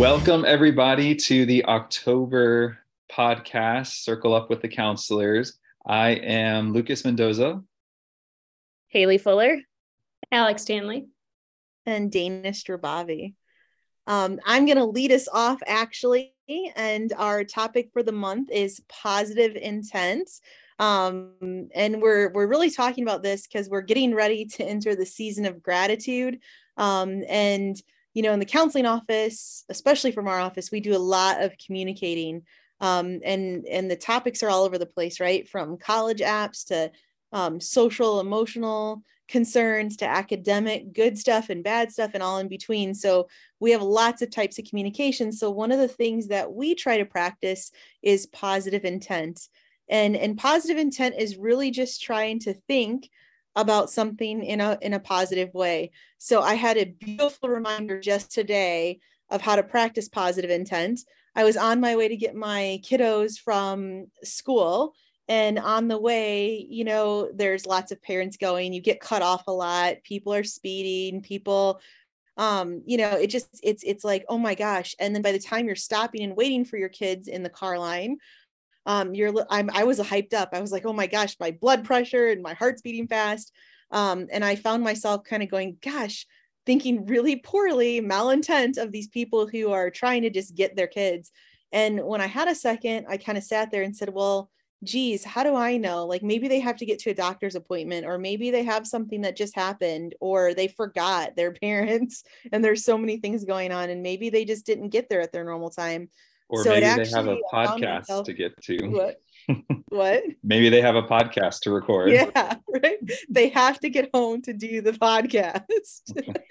Welcome, everybody, to the October podcast, Circle Up with the Counselors. I am Lucas Mendoza. Haley Fuller. Alex Stanley. And Dana Strabavi. Um, I'm going to lead us off actually, and our topic for the month is positive intent. Um, and we're we're really talking about this because we're getting ready to enter the season of gratitude. Um, and you know, in the counseling office, especially from our office, we do a lot of communicating. Um, and and the topics are all over the place, right? From college apps to um, social, emotional concerns to academic, good stuff and bad stuff, and all in between. So we have lots of types of communication. So one of the things that we try to practice is positive intent. And, and positive intent is really just trying to think about something in a in a positive way. So I had a beautiful reminder just today of how to practice positive intent. I was on my way to get my kiddos from school and on the way, you know, there's lots of parents going, you get cut off a lot, people are speeding, people um you know it just it's it's like oh my gosh and then by the time you're stopping and waiting for your kids in the car line um you're i'm i was hyped up. I was like oh my gosh my blood pressure and my heart's beating fast. Um and i found myself kind of going gosh thinking really poorly malintent of these people who are trying to just get their kids. And when i had a second i kind of sat there and said well geez how do i know? Like maybe they have to get to a doctor's appointment or maybe they have something that just happened or they forgot their parents and there's so many things going on and maybe they just didn't get there at their normal time or so maybe actually, they have a podcast myself, to get to. What? what? maybe they have a podcast to record. Yeah, right. They have to get home to do the podcast.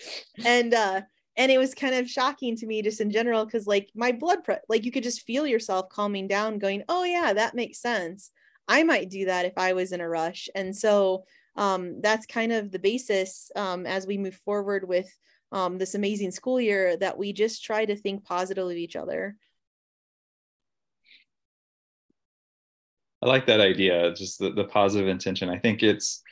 and uh and it was kind of shocking to me just in general because like my blood pressure like you could just feel yourself calming down going oh yeah that makes sense i might do that if i was in a rush and so um, that's kind of the basis um, as we move forward with um, this amazing school year that we just try to think positively of each other I like that idea, just the, the positive intention. I think it's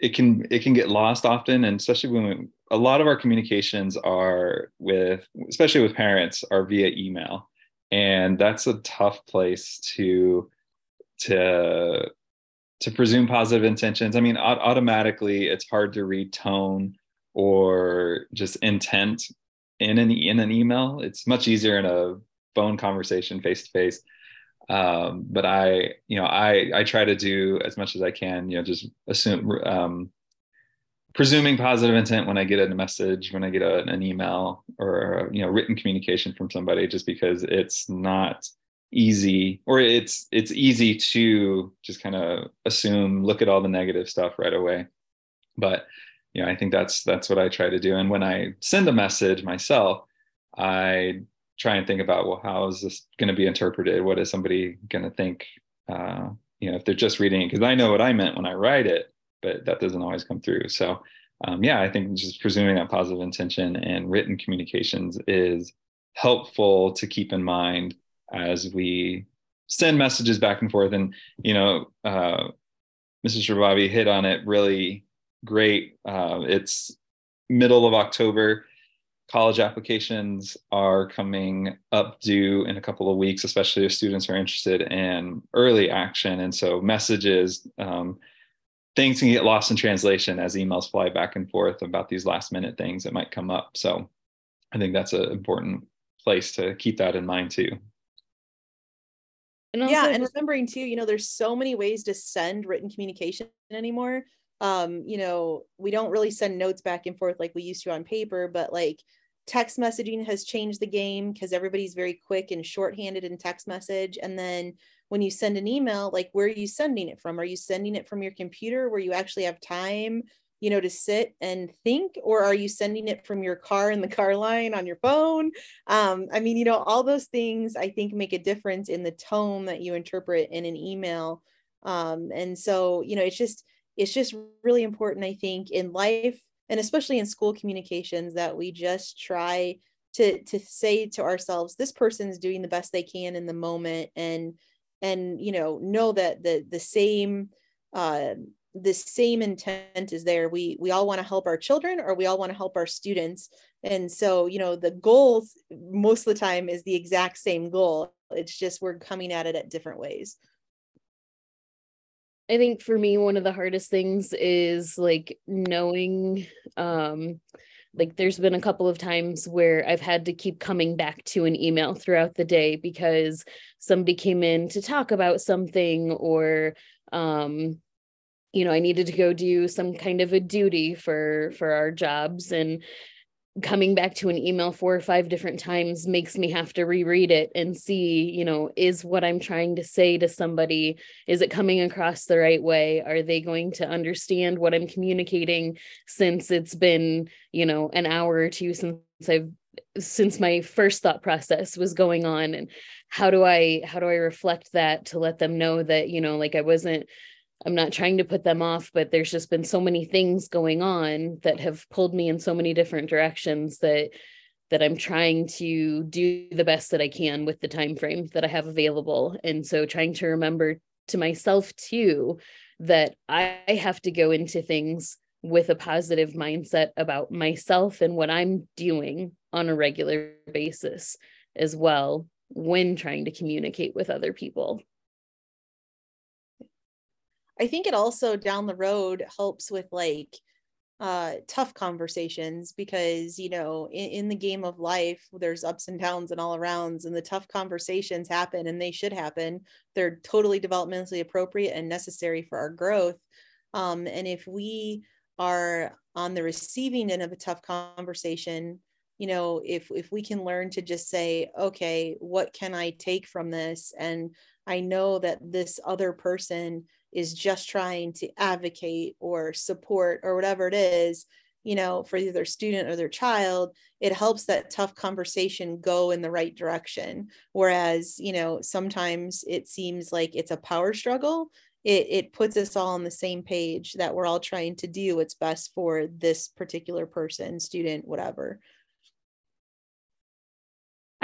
it can it can get lost often, and especially when we, a lot of our communications are with, especially with parents, are via email, and that's a tough place to to to presume positive intentions. I mean, automatically, it's hard to read tone or just intent in an in an email. It's much easier in a phone conversation face to face um, but I, you know, I I try to do as much as I can. You know, just assume, um, presuming positive intent when I get a message, when I get a, an email or you know written communication from somebody, just because it's not easy or it's it's easy to just kind of assume, look at all the negative stuff right away. But you know, I think that's that's what I try to do. And when I send a message myself, I try and think about well how is this going to be interpreted? What is somebody going to think uh, you know if they're just reading it? Because i know what i meant when i write it but that doesn't always come through. So um, yeah i think just presuming that positive intention and written communications is helpful to keep in mind as we send messages back and forth. And you know uh, mrs Rabavi hit on it really great. Uh, it's middle of october college applications are coming up due in a couple of weeks, especially if students are interested in early action. And so messages, um, things can get lost in translation as emails fly back and forth about these last minute things that might come up. So I think that's an important place to keep that in mind too. And also, yeah, and remembering too, you know, there's so many ways to send written communication anymore um you know we don't really send notes back and forth like we used to on paper but like text messaging has changed the game because everybody's very quick and shorthanded in text message. And then when you send an email like where are you sending it from? Are you sending it from your computer where you actually have time you know to sit and think? Or are you sending it from your car in the car line on your phone? Um, i mean you know all those things i think make a difference in the tone that you interpret in an email. Um, and so you know it's just it's just really important, I think, in life and especially in school communications that we just try to to say to ourselves, this person is doing the best they can in the moment and and you know know that the the same uh the same intent is there. We we all want to help our children or we all want to help our students. And so you know the goals most of the time is the exact same goal. It's just we're coming at it at different ways I think for me, one of the hardest things is like knowing, um, like there's been a couple of times where I've had to keep coming back to an email throughout the day because somebody came in to talk about something or, um, you know, I needed to go do some kind of a duty for for our jobs. And coming back to an email four or five different times makes me have to reread it and see you know is what i'm trying to say to somebody is it coming across the right way? Are they going to understand what i'm communicating since it's been you know an hour or two since i've since my first thought process was going on? And how do i how do i reflect that to let them know that you know like i wasn't I'm not trying to put them off, but there's just been so many things going on that have pulled me in so many different directions that that I'm trying to do the best that I can with the time frame that I have available. And so trying to remember to myself too that I have to go into things with a positive mindset about myself and what I'm doing on a regular basis as well when trying to communicate with other people. I think it also down the road helps with like uh tough conversations because you know in, in, the game of life there's ups and downs and all arounds and the tough conversations happen and they should happen. They're totally developmentally appropriate and necessary for our growth. Um and if we are on the receiving end of a tough conversation you know if if we can learn to just say okay what can i take from this? And i know that this other person is just trying to advocate or support or whatever it is you know for either student or their child it helps that tough conversation go in the right direction. Whereas you know sometimes it seems like it's a power struggle it, it puts us all on the same page that we're all trying to do what's best for this particular person student whatever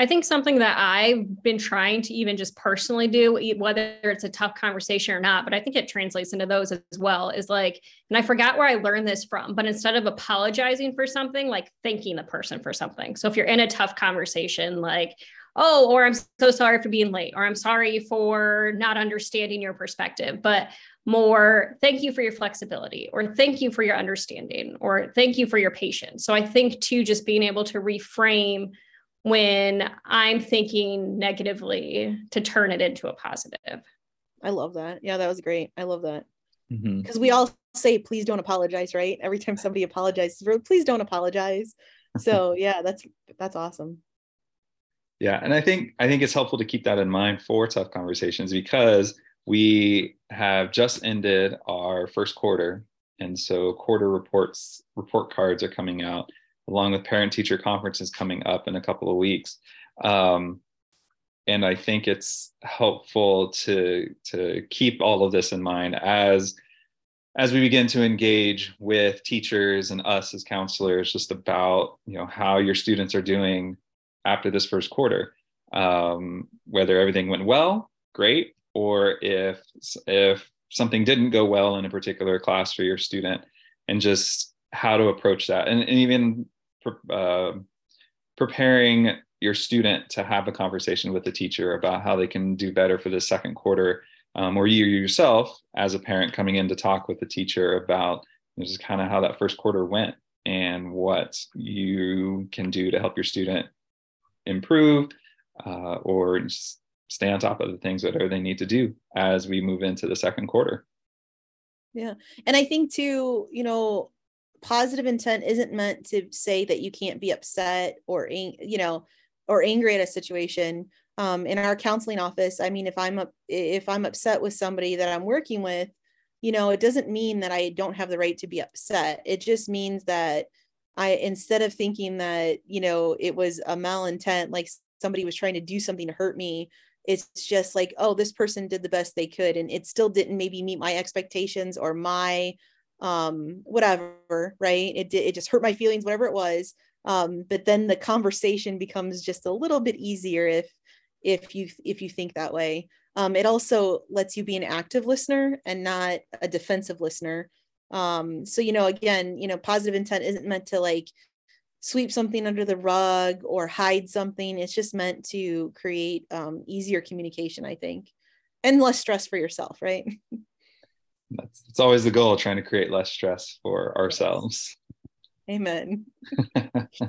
I think something that I've been trying to even just personally do, whether it's a tough conversation or not, but I think it translates into those as well, is like, and I forgot where I learned this from, but instead of apologizing for something, like thanking the person for something. So if you're in a tough conversation, like, oh, or I'm so sorry for being late, or I'm sorry for not understanding your perspective, but more thank you for your flexibility or thank you for your understanding or thank you for your patience. So I think too, just being able to reframe when I'm thinking negatively to turn it into a positive. I love that. Yeah, that was great. I love that. Because mm-hmm. we all say, please don't apologize, right? Every time somebody apologizes, please don't apologize. So yeah, that's that's awesome. Yeah, and I think I think it's helpful to keep that in mind for tough conversations because we have just ended our first quarter, and so quarter reports report cards are coming out along with parent teacher conferences coming up in a couple of weeks. Um, and I think it's helpful to to keep all of this in mind as as we begin to engage with teachers and us as counselors just about you know how your students are doing after this first quarter um, whether everything went well great or if if something didn't go well in a particular class for your student and just how to approach that and, and even uh, preparing your student to have a conversation with the teacher about how they can do better for the second quarter um, or you yourself as a parent coming in to talk with the teacher about you know, just kind of how that first quarter went and what you can do to help your student improve uh, or stay on top of the things that they need to do as we move into the second quarter. Yeah. And i think too you know positive intent isn't meant to say that you can't be upset or you know or angry at a situation. Um, in our counseling office i mean if i'm up if i'm upset with somebody that i'm working with you know it doesn't mean that i don't have the right to be upset. It just means that i instead of thinking that you know it was a malintent like somebody was trying to do something to hurt me it's just like oh this person did the best they could and it still didn't maybe meet my expectations or my um whatever right it did it just hurt my feelings whatever it was um but then the conversation becomes just a little bit easier if if you if you think that way um it also lets you be an active listener and not a defensive listener um so you know again you know positive intent isn't meant to like sweep something under the rug or hide something. It's just meant to create um, easier communication, I think, and less stress for yourself, right? That's, that's always the goal, trying to create less stress for ourselves. Amen.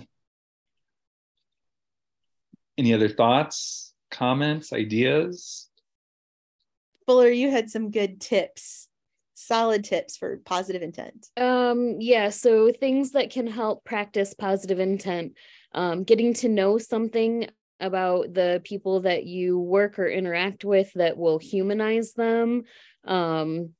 Any other thoughts, comments, ideas? Fuller, you had some good tips, solid tips for positive intent. Um, yeah, so things that can help practice positive intent, um, getting to know something about the people that you work or interact with that will humanize them. Um,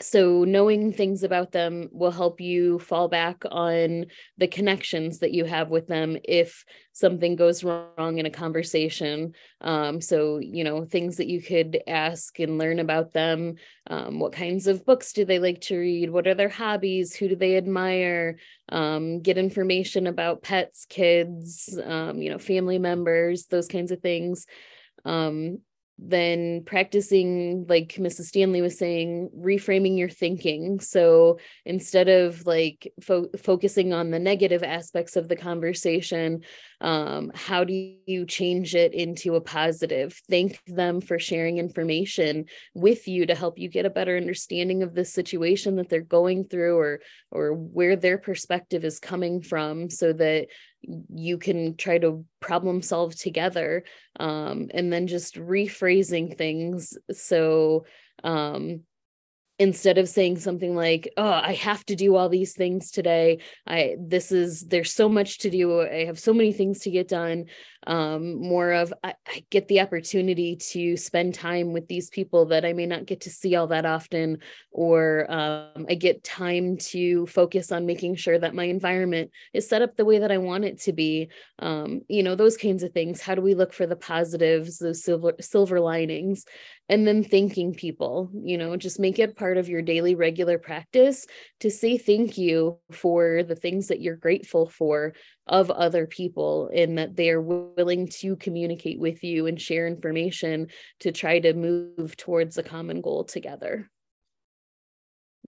so knowing things about them will help you fall back on the connections that you have with them if something goes wrong in a conversation. Um, so you know things that you could ask and learn about them um, what kinds of books do they like to read? What are their hobbies? Who do they admire? Um, get information about pets kids um, you know family members those kinds of things. Um, then practicing like mrs stanley was saying reframing your thinking. So instead of like fo- focusing on the negative aspects of the conversation um, how do you change it into a positive? Thank them for sharing information with you to help you get a better understanding of the situation that they're going through or or where their perspective is coming from so that you can try to problem solve together um, and then just rephrasing things. So um, instead of saying something like oh i have to do all these things today. I this is there's so much to do. I have so many things to get done. Um, more of I, I, get the opportunity to spend time with these people that i may not get to see all that often or um, i get time to focus on making sure that my environment is set up the way that i want it to be. Um, you know those kinds of things. How do we look for the positives those silver silver linings? And then thanking people you know just make it part of your daily regular practice to say thank you for the things that you're grateful for of other people and that they are willing to communicate with you and share information to try to move towards a common goal together.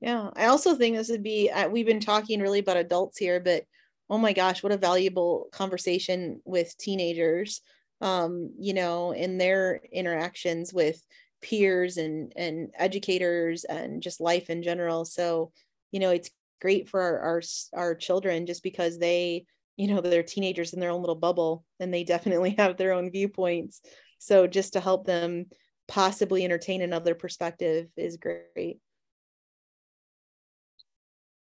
Yeah i also think this would be uh, we've been talking really about adults here but oh my gosh what a valuable conversation with teenagers um you know in their interactions with peers and and educators and just life in general. So you know it's great for our our, our children just because they you know they're teenagers in their own little bubble and they definitely have their own viewpoints. So just to help them possibly entertain another perspective is great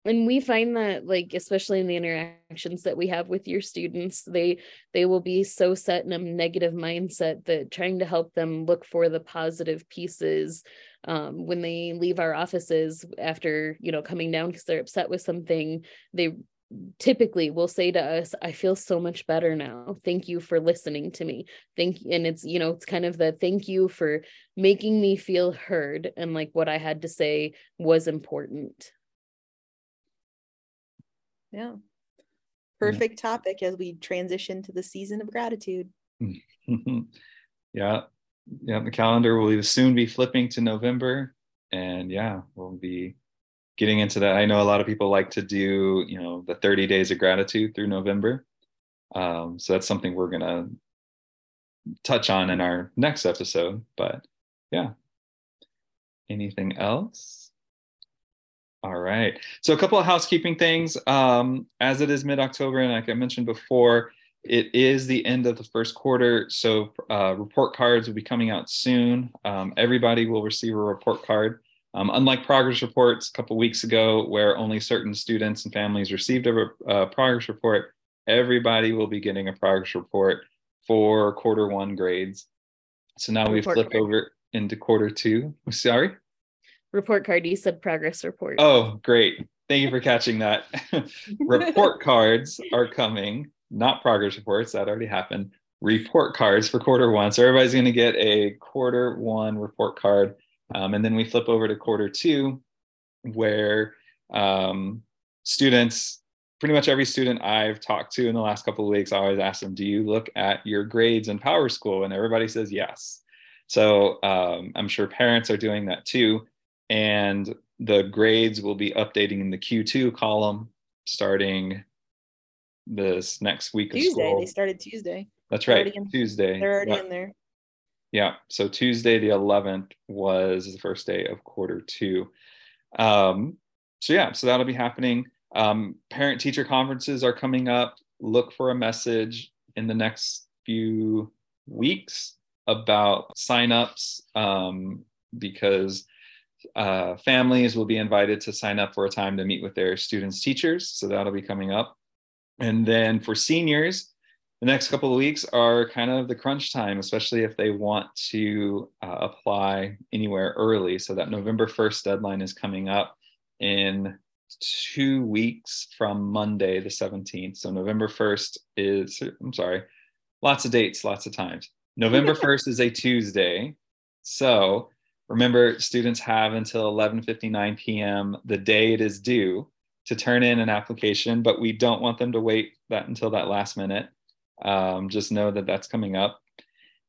and we find that like especially in the interactions that we have with your students they they will be so set in a negative mindset that trying to help them look for the positive pieces um, when they leave our offices after you know coming down because they're upset with something they typically will say to us i feel so much better now. Thank you for listening to me. Thank you and it's you know it's kind of the thank you for making me feel heard and like what i had to say was important yeah. Perfect yeah. topic as we transition to the season of gratitude. yeah. Yeah. The calendar will soon be flipping to November. And yeah, we'll be getting into that. I know a lot of people like to do, you know, the 30 days of gratitude through November. Um, so that's something we're going to touch on in our next episode. But yeah. Anything else? All right. So a couple of housekeeping things. Um, as it is mid-October, and like I mentioned before, it is the end of the first quarter. So uh, report cards will be coming out soon. Um, everybody will receive a report card. Um, unlike progress reports a couple weeks ago, where only certain students and families received a, a progress report, everybody will be getting a progress report for quarter one grades. So now we've flipped over into quarter two. Sorry? Report card. You said progress report. Oh, great. Thank you for catching that. report cards are coming, not progress reports. That already happened. Report cards for quarter one. So everybody's going to get a quarter one report card. Um, and then we flip over to quarter two, where um, students, pretty much every student I've talked to in the last couple of weeks, I always ask them, Do you look at your grades in PowerSchool? And everybody says yes. So um, I'm sure parents are doing that too and the grades will be updating in the Q2 column starting this next week Tuesday. They started Tuesday. That's right. in- Tuesday. They're already Yep. in there. Yeah. So Tuesday, the 11th, was the first day of quarter two. Um, so, yeah, so that'll be happening. Um, parent teacher conferences are coming up. Look for a message in the next few weeks about signups um, because uh, families will be invited to sign up for a time to meet with their students' teachers. So, that'll be coming up. And then for seniors, the next couple of weeks are kind of the crunch time, especially if they want to uh, apply anywhere early. So that November 1st deadline is coming up in two weeks from Monday, the 17th. So November 1st is, I'm sorry, lots of dates, lots of times. November 1st is a Tuesday. So remember, students have until 11:59 p.m. the day it is due to turn in an application, but we don't want them to wait that until that last minute um, just know that that's coming up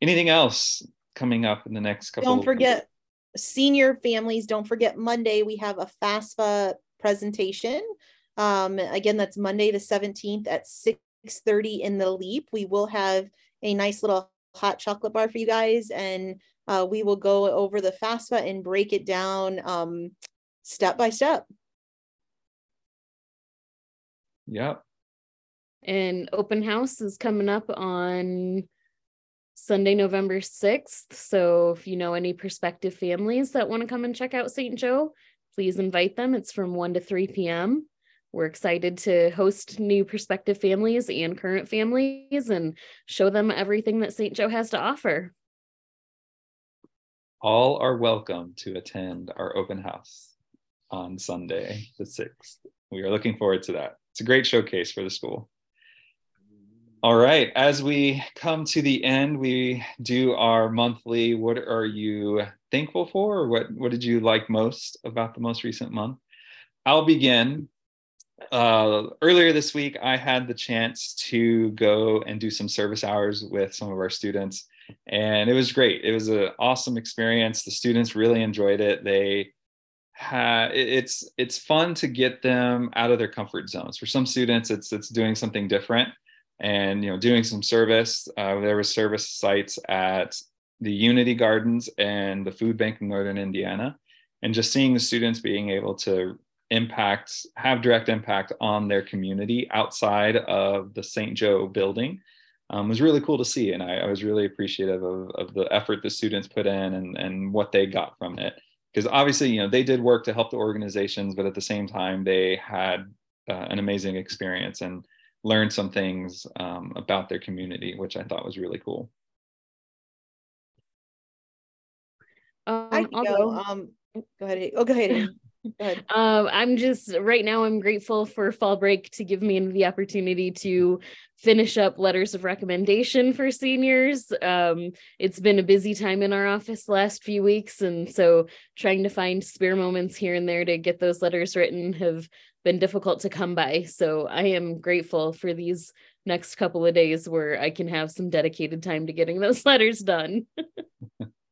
anything else coming up in the next couple Don't forget senior families. Don't forget Monday we have a FAFSA presentation. Um, again, that's Monday the 17th at 6:30 in the Leap. We will have a nice little hot chocolate bar for you guys, and uh, we will go over the FAFSA and break it down um, step by step. yep And open house is coming up on Sunday, November 6th. So if you know any prospective families that want to come and check out St. Joe, please invite them. It's from 1 to 3 p.m. We're excited to host new prospective families and current families and show them everything that St. Joe has to offer. All are welcome to attend our open house on sunday the 6th we are looking forward to that. It's a great showcase for the school. All right as we come to the end we do our monthly what are you thankful for? Or what what did you like most about the most recent month? I'll begin. Uh, earlier this week, I had the chance to go and do some service hours with some of our students, and it was great. It was an awesome experience. The students really enjoyed it. They had it's it's fun to get them out of their comfort zones. For some students, it's it's doing something different, and you know, doing some service. Uh, there was service sites at the Unity Gardens and the Food Bank in Northern Indiana, and just seeing the students being able to impact have direct impact on their community outside of the st joe building um, was really cool to see and I, I was really appreciative of, of the effort the students put in and, and what they got from it because obviously you know they did work to help the organizations but at the same time they had uh, an amazing experience and learned some things um, about their community which i thought was really cool Um, I can I'll go. go. Um, go ahead. Oh, go ahead. Um, I'm just right now. I'm grateful for fall break to give me the opportunity to finish up letters of recommendation for seniors. Um, it's been a busy time in our office last few weeks, and so trying to find spare moments here and there to get those letters written have been difficult to come by. So I am grateful for these next couple of days where I can have some dedicated time to getting those letters done.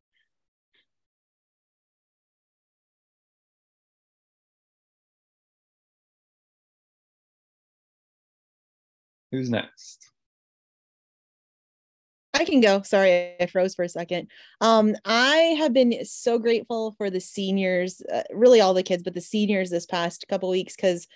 who's next I can go. Sorry, I froze for a second. Um, I have been so grateful for the seniors, uh, really all the kids, but the seniors this past couple weeks because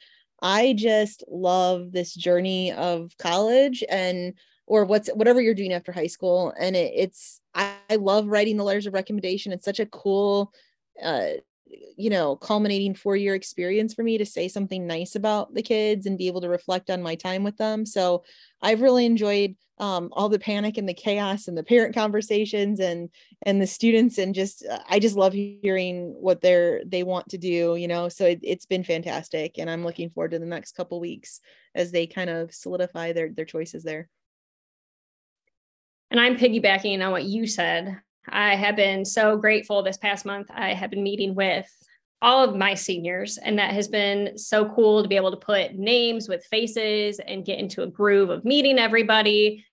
I just love this journey of college and or what's whatever you're doing after high school. And it, it's I, I love writing the letters of recommendation. It's such a cool uh you know culminating four year experience for me to say something nice about the kids and be able to reflect on my time with them. So i've really enjoyed um, all the panic and the chaos and the parent conversations and and the students and just uh, i just love hearing what they're they want to do you know? So it, it's been fantastic and i'm looking forward to the next couple weeks as they kind of solidify their their choices there. And I'm piggybacking on what you said. I have been so grateful this past month. I have been meeting with all of my seniors, and that has been so cool to be able to put names with faces and get into a groove of meeting everybody.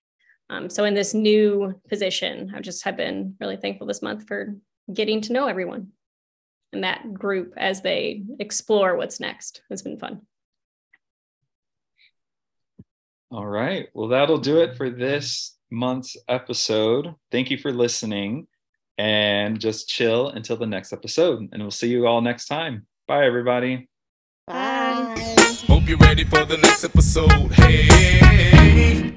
Um, so, in this new position, I just have been really thankful this month for getting to know everyone and that group as they explore what's next. It's been fun. All right. Well, that'll do it for this month's episode. Thank you for listening and just chill until the next episode. And we'll see you all next time. Bye, everybody. Bye. Hope you're ready for the next episode. Hey.